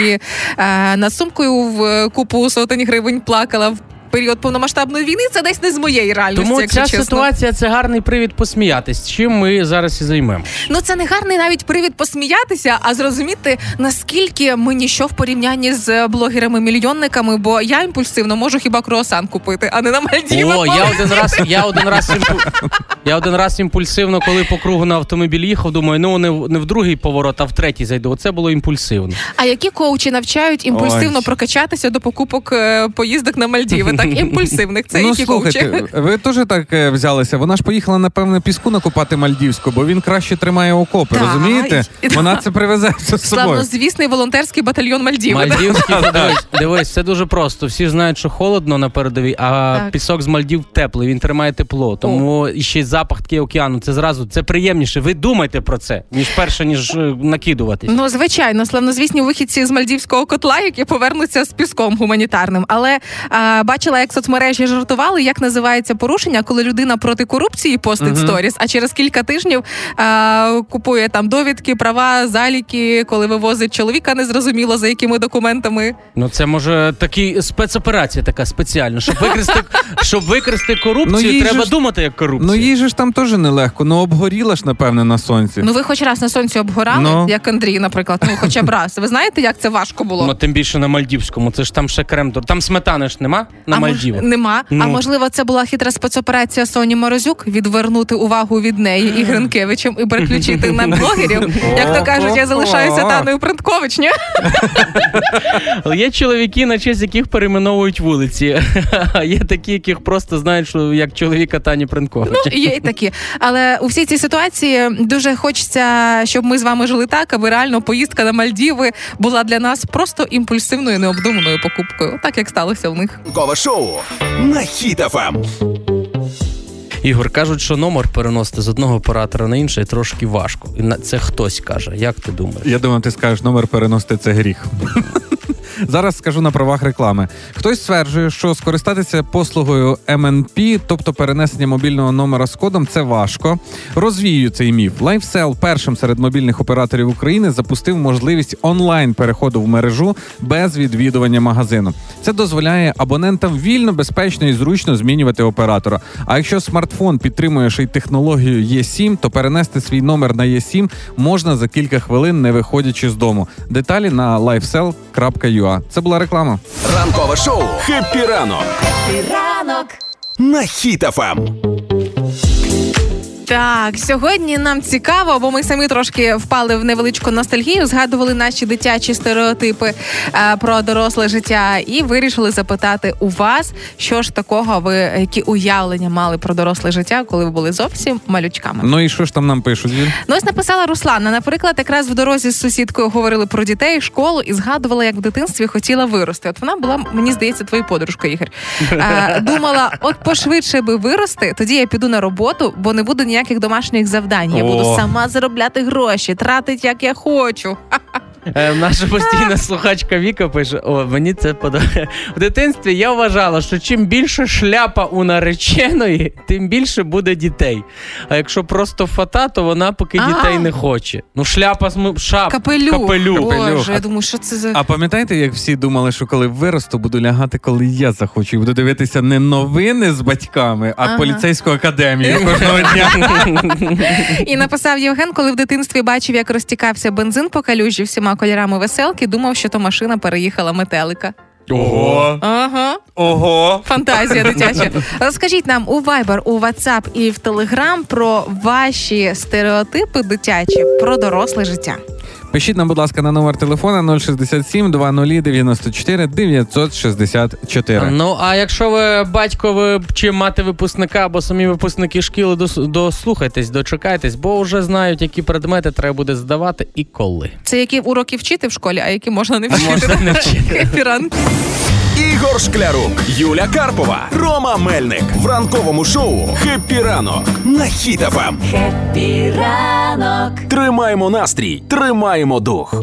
е, над сумкою в купу сотень гривень плакала в період повномасштабної війни, це десь не з моєї реальності. Тому якщо ця чесно. ситуація це гарний привід посміятись. Чим ми зараз і займемо. Ну це не гарний навіть привід посміятися, а зрозуміти наскільки ми ніщо в порівнянні з блогерами-мільйонниками, бо я імпульсивно можу хіба круасан купити, а не на Мальдіви. О, я один раз, я один раз імпу... <laughs> я один раз імпульсивно, коли по кругу на автомобілі їхав, думаю, ну не в не в другий поворот, а в третій зайду. Оце було імпульсивно. А які коучі навчають імпульсивно Ой. прокачатися до покупок е, поїздок на Мальдіви? <laughs> Так <laughs> імпульсивних. Це ну які слухайте, ви теж так е, взялися. Вона ж поїхала, напевне, піску накопати мальдівську, бо він краще тримає окопи. Так. Розумієте? <laughs> Вона це привезе з собою. Славнозвісний волонтерський батальйон Мальдіви. Мальдівський, <laughs> дивись, дивись, це дуже просто. Всі знають, що холодно на передовій, а Так. пісок з Мальдів теплий, він тримає тепло. Тому і ще й запах такий океану. Це зразу це приємніше. Ви думайте про це, ніж перше, ніж е, накидуватись. Ну, звичайно, славнозвісні вихідці з мальдівського котла, які повернуться з піском гуманітарним. Але а, бачила, як соцмережі жартували, як називається порушення, коли людина проти корупції постить сторіс, а через кілька тижнів а, купує там довідки, права, заліки, коли вивозить чоловіка, незрозуміло за якими документами. Ну це може такі спецоперація, така спеціальна. Щоб викрести, <laughs> щоб викрести Ну, корупцію, їй треба ж- думати як корупція. Ну їй же ж там теж нелегко. Ну обгоріла ж, напевне, на сонці. Ну ви хоч раз на сонці обгорали, Ну. як Андрій, наприклад, ну хоча б <laughs> раз. Ви знаєте, як це важко було? Ну, тим більше на Мальдівському. Це ж там ще крем. Там сметани ж нема на а мож- Мальдівах. нема. А Ну. можливо, це була хитра спецоперація Соні Морозюк відвернути увагу від неї і Гринкевичем і переключити на <laughs> блогерів. Як то кажуть, я залишаюся Таною Принткович. Ні? <laughs> Є чоловіки, на честь яких перейменовують вулиці. А <laughs> є такі, яких просто знають, що як чоловіка Тані Принкович. Ну, є і такі. Але у всій цій ситуації дуже хочеться, щоб ми з вами жили так, аби реально поїздка на Мальдіви була для нас просто імпульсивною необдуманою покупкою, так як сталося в них. Ранкове шоу на Ем. Хіт-ФМ. Ігор кажуть, що номер переносити з одного оператора на інший трошки важко. І на- це хтось каже. Як ти думаєш? Я думаю, ти скажеш, номер переносити це гріх. Зараз скажу на правах реклами. Хтось стверджує, що скористатися послугою MNP, тобто перенесення мобільного номера з кодом, це важко. Розвіюю цей міф. LifeSell першим серед мобільних операторів України запустив можливість онлайн переходу в мережу без відвідування магазину. Це дозволяє абонентам вільно, безпечно і зручно змінювати оператора. А якщо смартфон підтримує ще й технологію E7, то перенести свій номер на E7 можна за кілька хвилин, не виходячи з дому. Деталі на lifesell.ua. Це була реклама. Ранкове шоу Хеппі ранок. Ранок. На Ем. Так, сьогодні нам цікаво, бо ми самі трошки впали в невеличку ностальгію, згадували наші дитячі стереотипи е, про доросле життя, і вирішили запитати у вас, що ж такого ви які уявлення мали про доросле життя, коли ви були зовсім малючками. Ну і що ж там нам пишуть? Ну, ось написала Руслана. Наприклад, якраз в дорозі з сусідкою говорили про дітей, школу і згадувала, як в дитинстві хотіла вирости. От вона була, мені здається, твоєю подружкою, Ігор. Е, думала, от пошвидше би вирости, тоді я піду на роботу, бо не буде ніяких домашніх завдань. Я О. буду сама заробляти гроші, тратити як я хочу. <laughs> Е, Наша постійна слухачка Віка пише: О, мені це подобається. В дитинстві я вважала, що чим більше шляпа у нареченої, тим більше буде дітей. А якщо просто фата, то вона поки А. дітей не хоче. Ну, шляпа з шап, Капелюх. Боже, я думаю, що це за. А пам'ятаєте, як всі думали, що коли виросту, буду лягати, коли я захочу, і буду дивитися не новини з батьками, а Ага. поліцейську академію кожного дня. І написав Євген, коли в дитинстві бачив, як розтікався бензин по калюжі всіма кольорами веселки, думав, що то машина переїхала метелика. Ого, Ага. ого. Фантазія дитяча. Розкажіть нам у Viber, у WhatsApp і в Telegram про ваші стереотипи дитячі про доросле життя. Пишіть нам, будь ласка, на номер телефона 067 20 94 964. Ну а якщо ви батько ви чи мати випускника або самі випускники шкіли, дослухайтесь, дочекайтесь, бо вже знають, які предмети треба буде здавати і коли. Це які уроки вчити в школі, а які можна не вчити. Можна не вчити. Хеппі. Ігор Шклярук, Юля Карпова, Рома Мельник в ранковому шоу Хеппі ранок на Ем. Хіт-ФМ. Ранок. Тримаємо настрій, тримаємо дух.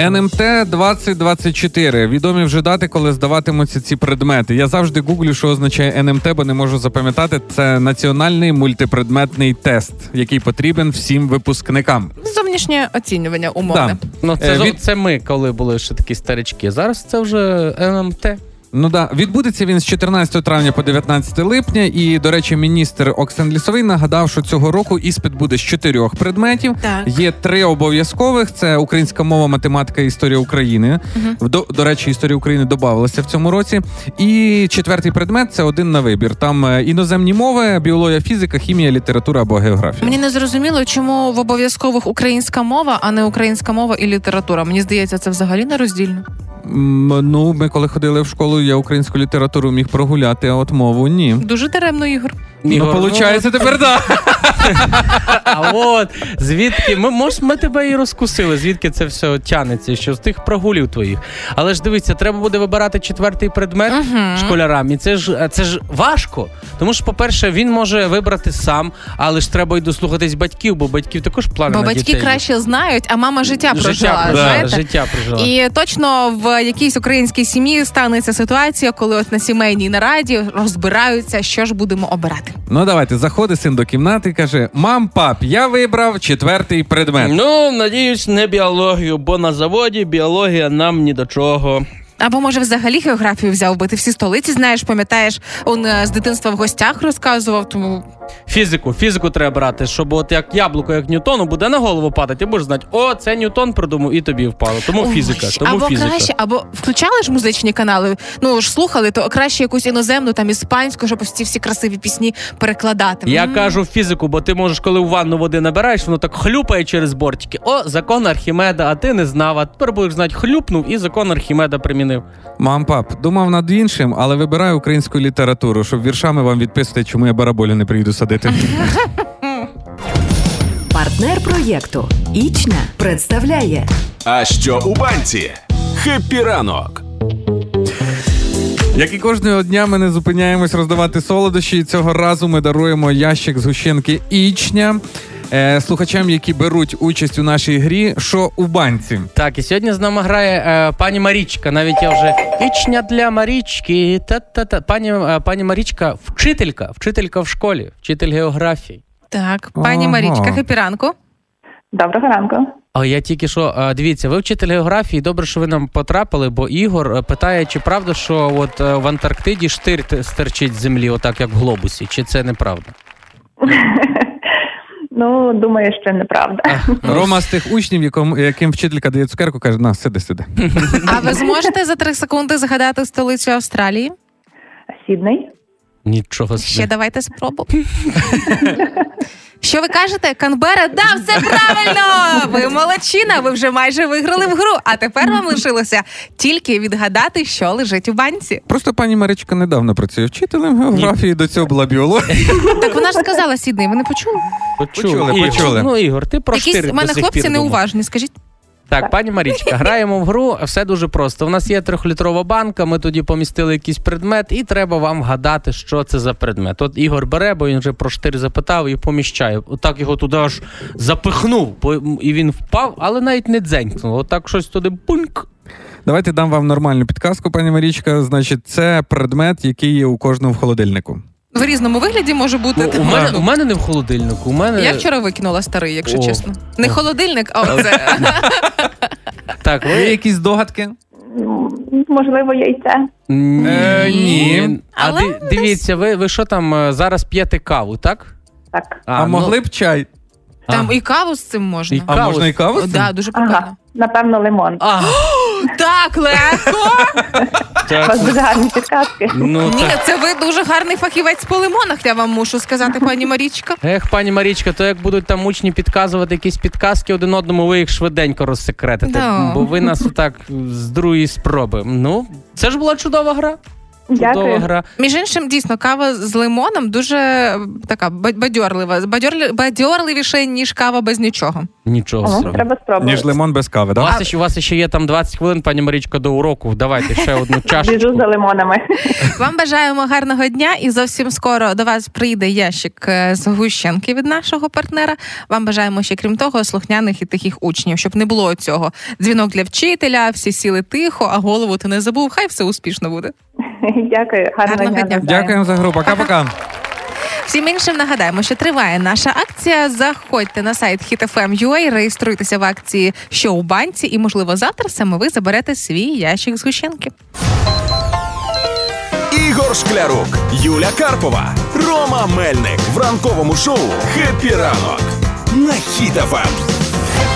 НМТ 2024. Відомі вже дати, коли здаватимуться ці предмети. Я завжди гуглю, що означає НМТ, бо не можу запам'ятати. Це національний мультипредметний тест, який потрібен всім випускникам. Зовнішнє оцінювання умовне. Да. Ну це, Е, від- це ми, коли були ще такі старички. Зараз це вже НМТ. Ну да, відбудеться він з 14 травня по 19 липня. І, до речі, міністр Оксан Лісовий нагадав, що цього року іспит буде з чотирьох предметів. Так. Є три обов'язкових: це українська мова, математика, історія України. До, до речі, історія України додавалася в цьому році. І четвертий предмет це один на вибір. Там е, іноземні мови, біологія, фізика, хімія, література або географія. Мені не зрозуміло, чому в обов'язкових українська мова, а не українська мова і література. Мені здається, це взагалі не роздільно. Ну, ми коли ходили в школу, я українську літературу міг прогуляти, а от мову ні. Дуже даремно, Ігор. Ігор, ну, виходить, тепер да. <laughs> А от звідки ми мож, ми тебе і розкусили, звідки це все тянеться, що з тих прогулів твоїх. Але ж дивіться, треба буде вибирати четвертий предмет школярам, і це ж це ж важко. Тому що, по-перше, він може вибрати сам, але ж треба й дослухатись батьків, бо батьків також плани Бо на батьки дітей. краще знають, а мама життя прожила. життя прожила, знаєте? життя прожила. І точно в якійсь українській сім'ї станеться ситуація, коли от на сімейній нараді розбираються, що ж будемо обирати. Ну давайте, заходить син до кімнати і каже: Мам, пап, я вибрав четвертий предмет. Ну, надіюсь, не біологію, бо на заводі біологія нам ні до чого. Або може взагалі географію взяв би. Ти всі столиці знаєш, пам'ятаєш, он е, з дитинства в гостях розказував. Тому Фізику, фізику треба брати, щоб от як яблуко, як Ньютону, буде на голову падати, ти будеш знати, о, це Ньютон придумав, і тобі впало. Тому Ой, фізика, тому або фізика. краще, або включали ж музичні канали. Ну ж слухали, то краще якусь іноземну, там іспанську, щоб ці всі красиві пісні перекладати. Я М. кажу фізику, бо ти можеш, коли у ванну води набираєш, воно так хлюпає через бортики. О, закон Архімеда, а ти не знав. А тепер будеш знати, хлюпнув і закон Архімеда примінив. Мам, пап, думав над іншим, але вибираю українську літературу, щоб віршами вам відписати, чому я бараболю не приїду садити. <laughs> Партнер проєкту Ічня представляє А що у банці? Хеппі ранок. Як і кожного дня, ми не зупиняємось роздавати солодощі. І цього разу ми даруємо ящик згущенки Ічня. Е, Слухачам, які беруть участь у нашій грі, що у банці. Так, і сьогодні з нами грає е, пані Марічка. Навіть я вже ічня для Марічки. Та-та-та. Пані, е, пані Марічка, вчителька, вчителька в школі, вчитель географії. Так, пані Ага. Марічка, хепіранку. Доброго ранку. А я тільки що е, дивіться, ви вчитель географії. Добре, що ви нам потрапили, бо Ігор е, питає, чи правда, що от е, в Антарктиді штир т- стерчить з землі, отак як в глобусі, чи це неправда? <laughs> Ну, думаю, що неправда. <laughs> Рома з тих учнів, якому, яким вчителька дає цукерку, каже: на, сиди, сиди. А ви зможете за три секунди згадати столицю Австралії? Сідний. Нічого Ще давайте спробуємо. <laughs> Що ви кажете? Канбера? Да, все правильно! Ви молодчина, ви вже майже виграли в гру. А тепер вам лишилося тільки відгадати, що лежить у банці. Просто пані Маричка недавно працює вчителем географії, до цього була біологія. Так вона ж сказала Сідний, ви не почули? Почули, почули. Ну, Ігор, ти про Якісь в мене до сих хлопці пір неуважні, скажіть. Так, пані Марічка, граємо в гру. Все дуже просто. У нас є трьохлітрова банка. Ми тоді помістили якийсь предмет, і треба вам вгадати, що це за предмет. От Ігор бере, бо він вже про штир запитав і поміщає. Отак його туди аж запихнув, і він впав, але навіть не дзенькнув. Отак щось туди буньк. Давайте дам вам нормальну підказку, пані Марічка. Значить, це предмет, який є у кожному в холодильнику. В різному вигляді може бути. Ну, у, мене, у мене не в холодильнику. У мене Я вчора викинула старий, якщо О. чесно. Не О. холодильник, а оце. <laughs> так, ви якісь догадки? М, Можливо, яйце. Е, ні. А Але ди- дивіться, ви, ви що там е, зараз п'єте каву, так? Так. А, ну, могли б чай? Там і каву з цим можна. І А каву можна і каву? з цим? да, дуже прикольно. Ага. Напевно, лимон. А, Так, легко. У вас дуже гарні підказки. Ну, Ні, так. це ви дуже гарний фахівець по лимонах, я вам мушу сказати, пані Марічка. Ех, пані Марічка, то як будуть там учні підказувати якісь підказки один одному, ви їх швиденько розсекретите. Да. Бо ви нас отак з другої спроби. Ну, це ж була чудова гра. Чудова гра. Між іншим, дійсно, кава з лимоном дуже е, така ба- бадьорлива, бадьорли- бадьорливіше, ніж кава без нічого. Нічого О, треба спробувати. Ніж лимон без кави, У так? вас, ще, у вас ще є там 20 хвилин, пані Марічка, до уроку. Давайте ще одну <laughs> Біжу за лимонами. <laughs> Вам бажаємо гарного дня і зовсім скоро до вас прийде ящик е, з гущенки від нашого партнера. Вам бажаємо ще крім того слухняних і тихих учнів, щоб не було цього. Дзвінок для вчителя, всі сіли тихо, а голову ти не забув. Хай все успішно буде. <laughs> Дякую. Гарного Гарного дня. дня. Дякуємо за гру. Пока-пока. Всім іншим нагадаємо, що триває наша акція. Заходьте на сайт HitFM.ua, реєструйтеся в акції «Що у банці, і можливо завтра саме ви заберете свій ящик з гущенки. Ігор Шклярук, Юля Карпова, Рома Мельник в ранковому шоу «Хеппі ранок» на Ем.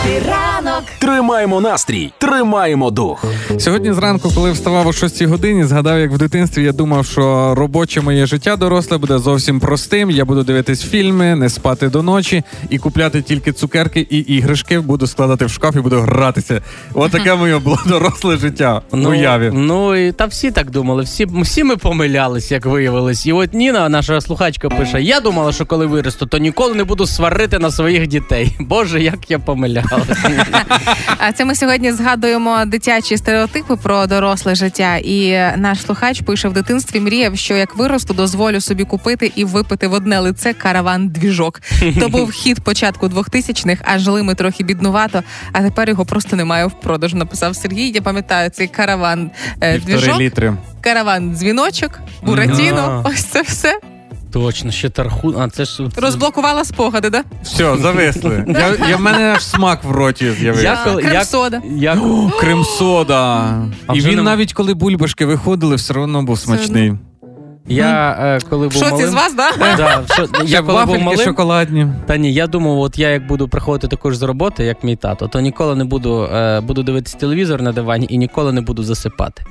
Ранок. Тримаємо настрій, тримаємо дух. Сьогодні зранку, коли вставав о 6 годині, згадав, як в дитинстві я думав, що робоче моє життя доросле буде зовсім простим. Я буду дивитись фільми, не спати до ночі і купляти тільки цукерки і іграшки. Буду складати в шкаф і буду гратися. От таке моє було <laughs> доросле життя. в уяві. ну і та всі так думали. Всі, всі ми помилялись, як виявилось. І от Ніна, наша слухачка, пише: Я думала, що коли виросту, то ніколи не буду сварити на своїх дітей. <laughs> Боже, як я А це ми сьогодні згадуємо дитячі стереотипи про доросле життя. І наш слухач пише в дитинстві мріяв, що як виросту, дозволю собі купити і випити в одне лице караван двіжок. То був хід початку 2000-х, а жили ми трохи біднувато. А тепер його просто немає в продажу. Написав Сергій. Я пам'ятаю цей караван е, Півтори двіжок, літри. караван дзвіночок, буратіно. А. Ось це все Точно, ще тархун. А це ж розблокувала спогади, да? Все, зависли. <laughs> Я, я, в мене аж смак в роті Я з'явився. коли- Крем-сода. Як... <gasps> Крем-сода. А І вже він не- навіть коли бульбашки виходили, все одно був смачний. Я е, коли був шоці малим... з вас, да? Да, в шо- Я <laughs> коли був вафельки малим, шоколадні. Та ні, я думав, от я як буду приходити також з роботи, як мій тато, то ніколи не буду, е, буду дивитися телевізор на дивані і ніколи не буду засипати.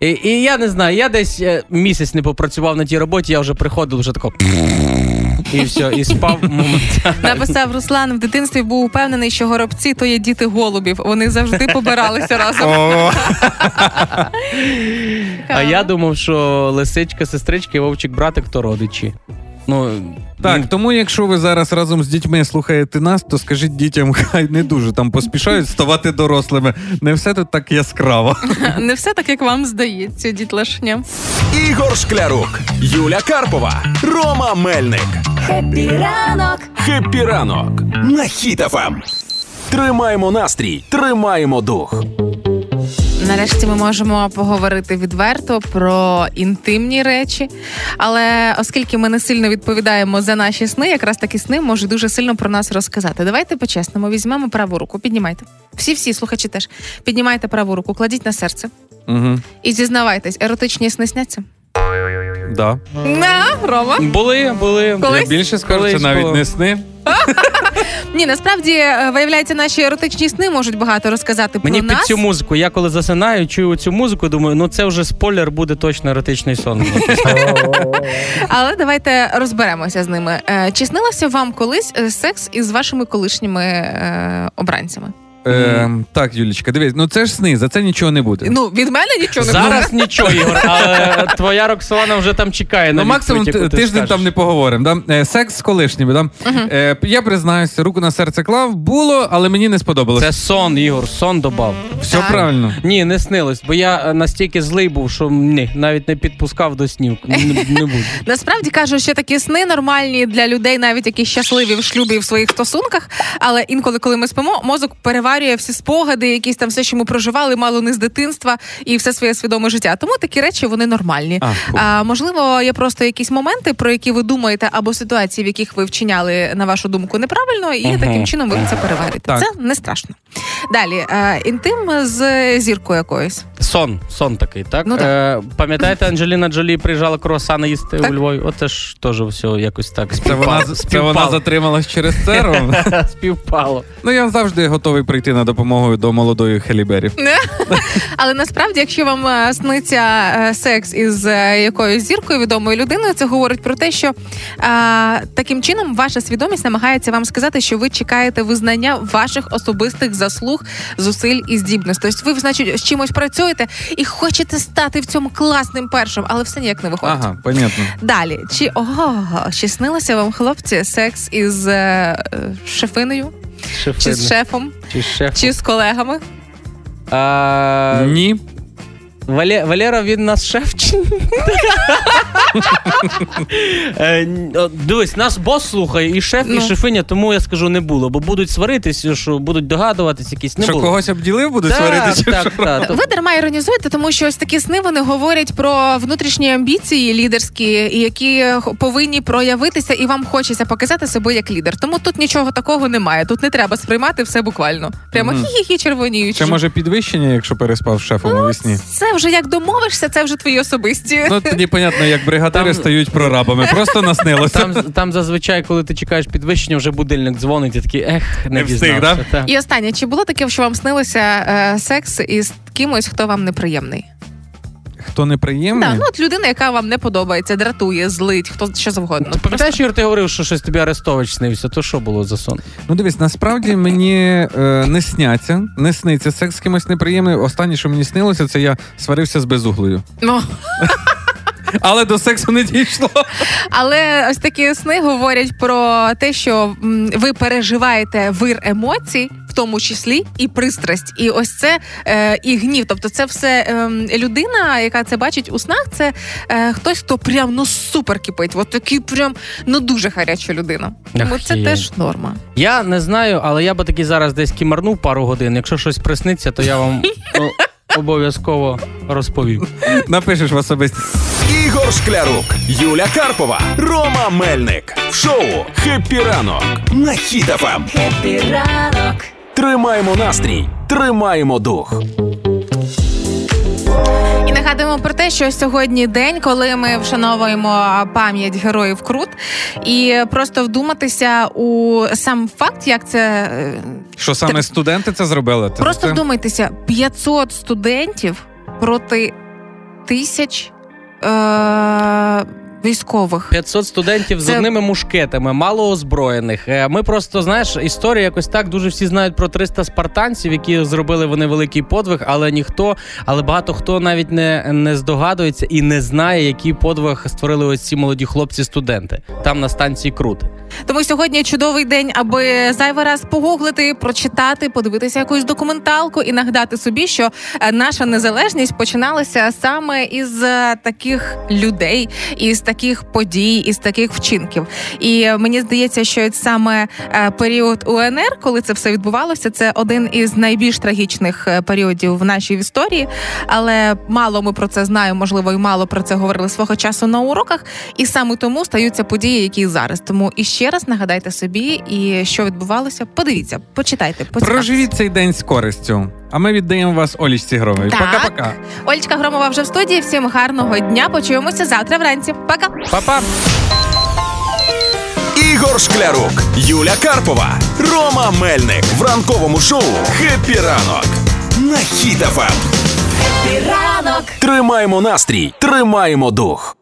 І, і я не знаю, я десь е, місяць не попрацював на тій роботі, я вже приходив, вже тако. І все, і спав моментально. Написав Руслан в дитинстві був упевнений, що горобці то є діти голубів. Вони завжди побиралися разом. А я думав, що лисичка, сестрички, вовчик, братик то родичі. Ну, Так, тому якщо ви зараз разом з дітьми слухаєте нас, то скажіть дітям, <laughs> хай не дуже там поспішають ставати дорослими. Не все тут так яскраво. <laughs> Не все так, як вам здається, дітлашня. Ігор Шклярук, Юля Карпова, Рома Мельник. Хеппі ранок. «Хеппі ранок» на Хіт-ФМ. Тримаємо настрій, тримаємо дух. Нарешті ми можемо поговорити відверто про інтимні речі. Але оскільки ми не сильно відповідаємо за наші сни, якраз такі сни можуть дуже сильно про нас розказати. Давайте по-чесному візьмемо праву руку, піднімайте. Всі, всі слухачі теж піднімайте праву руку, кладіть на серце Угу. і зізнавайтесь, еротичні сни сняться? Да. На, Рома. були, були. Колись? Я більше скажу, це Колись навіть було. не сни. <laughs> Ні, насправді е, виявляється, наші еротичні сни можуть багато розказати Мені про під цю музику, я коли засинаю, чую цю музику, думаю, ну це вже спойлер, буде точно еротичний сон. <laughs> Але давайте розберемося з ними. Е, Чи снилося вам колись е, секс із вашими колишніми обранцями? Е, так, Юлічка, дивись, ну це ж сни, за це нічого не буде. Ну від мене нічого не буде. Зараз нічого, Ігор, але твоя Роксолана вже там чекає на Ну, максимум відповідь, яку ти тиждень скажеш. там не поговоримо. Да? Е, секс з колишніми. Да? Е, я признаюся, руку на серце клав, було, але мені не сподобалось. Це сон, Ігор, сон добав. Все Так. правильно. Ні, не снилось, бо я е, настільки злий був, що ні, навіть не підпускав до снів. Не, не <laughs> буду. Насправді кажу, що такі сни нормальні для людей, навіть які щасливі в шлюбі і в своїх стосунках. Але інколи, коли ми спимо, мозок переварює всі спогади, якісь там все, що ми проживали, мало не з дитинства і все своє свідоме життя. Тому такі речі вони нормальні. А. А можливо, є просто якісь моменти, про які ви думаєте, або ситуації, в яких ви вчиняли на вашу думку неправильно, і Мгм. таким чином ви це переварите. Так. Це не страшно. Далі е, інтим з зіркою якоюсь. Сон, сон такий, так? Ну, так. Е, пам'ятаєте, Анджеліна Джолі приїжджала круасани їсти Так. у Львові? Оце ж теж все якось так Це співпало. вона, це вона затрималась через це. <laughs> Співпало. Ну я завжди готовий прийти на допомогу до молодої Геллі Беррі. <laughs> Але насправді, якщо вам е, сниться е, секс із е, якоюсь зіркою відомою людиною, це говорить про те, що е, таким чином ваша свідомість намагається вам сказати, що ви чекаєте визнання ваших особистих заслуг, зусиль і здібностей. Тобто ви, значить, з чимось працюєте і хочете стати в цьому класним першим, але все ніяк не виходить. Ага, понятно. Далі, чи ого, чи снилося вам хлопці секс із е, е, чи з шефом, Чи шеф. чи з колегами? А, Ні. Вале- Валера, він нас шеф чи ні? <laughs> Е, о, Дивись, нас бос слухає, і шеф, і Ну. шефиня, тому я скажу не було, бо будуть сваритися, що будуть догадуватись, якісь не Що було. когось обділив, буде Так, сваритися? так, так. Ви дарма іронізуєте, тому що ось такі сни вони говорять про внутрішні амбіції лідерські, і які х- повинні проявитися, і вам хочеться показати себе як лідер. Тому тут нічого такого немає. Тут не треба сприймати все буквально. Прямо хі-хі-хі червоніють. Чи може підвищення, якщо переспав з шефом Ну, у вісні? Це вже як домовишся, це вже твої особисті. Ну тоді понятно, як бригадири Там- стають прорабами. Просто наснилося. Там, там зазвичай, коли ти чекаєш підвищення, вже будильник дзвонить, і такий ех, не, Не встиг, дізнався. да? Так. І останнє, чи було таке, що вам снилося е, секс із кимось, хто вам неприємний? Хто неприємний? Да, ну от людина, яка вам не подобається, дратує, злить, хто що завгодно. Ти пам'ятаєш, Юр, ти говорив, що щось тобі Арестович снився, то що було за сон? Ну дивись, насправді мені е, не сняться, не сниться секс з кимось неприємним. Останнє, що мені снилося, це я сварився з безуглою. Ну, <laughs> Але до сексу не дійшло. але ось такі сни говорять про те, що м, ви переживаєте вир емоцій, тому числі і пристрасть. І ось це е, і гнів. Тобто, це все ем, людина, яка це бачить у снах, це е, хтось, хто прям ну супер кипить. От такий прям ну дуже гаряча людина. Тому Ах, це є. теж норма. Я не знаю, але я би таки зараз десь кімарнув пару годин. Якщо щось присниться, то я вам <laughs> обов'язково розповім. Напишеш в особисті. Ігор Шклярук, Юля Карпова, Рома Мельник. В шоу «Хеппі ранок» на Ем. Хіт-ФМ. Хеппі ранок. Тримаємо настрій, тримаємо дух. І нагадуємо про те, що сьогодні день, коли ми вшановуємо пам'ять героїв Крут, і просто вдуматися у сам факт, як це е, Що саме студенти це зробили? Просто вдумайтеся: 500 студентів проти тисяч е- військових. 500 студентів з одними мушкетами, мало озброєних. Е, Ми просто знаєш, історія якось так дуже всі знають про 300 спартанців, які зробили вони великий подвиг, але ніхто, але багато хто навіть не, не здогадується і не знає, який подвиг створили ось ці молоді хлопці-студенти там на станції Крути. Тому сьогодні чудовий день, аби зайвий раз погуглити, прочитати, подивитися якусь документалку і нагадати собі, що е, наша незалежність починалася саме із е, таких людей, із таких подій, із таких вчинків. І е, мені здається, що саме період УНР, коли це все відбувалося, це один із найбільш трагічних періодів в нашій історії. Але мало ми про це знаємо, можливо, і мало про це говорили свого часу на уроках. І саме тому стаються події, які зараз. Тому і ще раз нагадайте собі, і що відбувалося. Подивіться, почитайте. Проживіть цей день з користю. А ми віддаємо вас Олічці Громовій. Так. Пока-пока. Олечка Громова вже в студії. Всім гарного дня. Почуємося завтра вранці. Пока. Па-па! Ігор Шклярук, Юля Карпова, Рома Мельник в ранковому шоу «Хеппі ранок» на Ем. Хіт-ФМ. Хеппі ранок. Тримаємо настрій, тримаємо дух.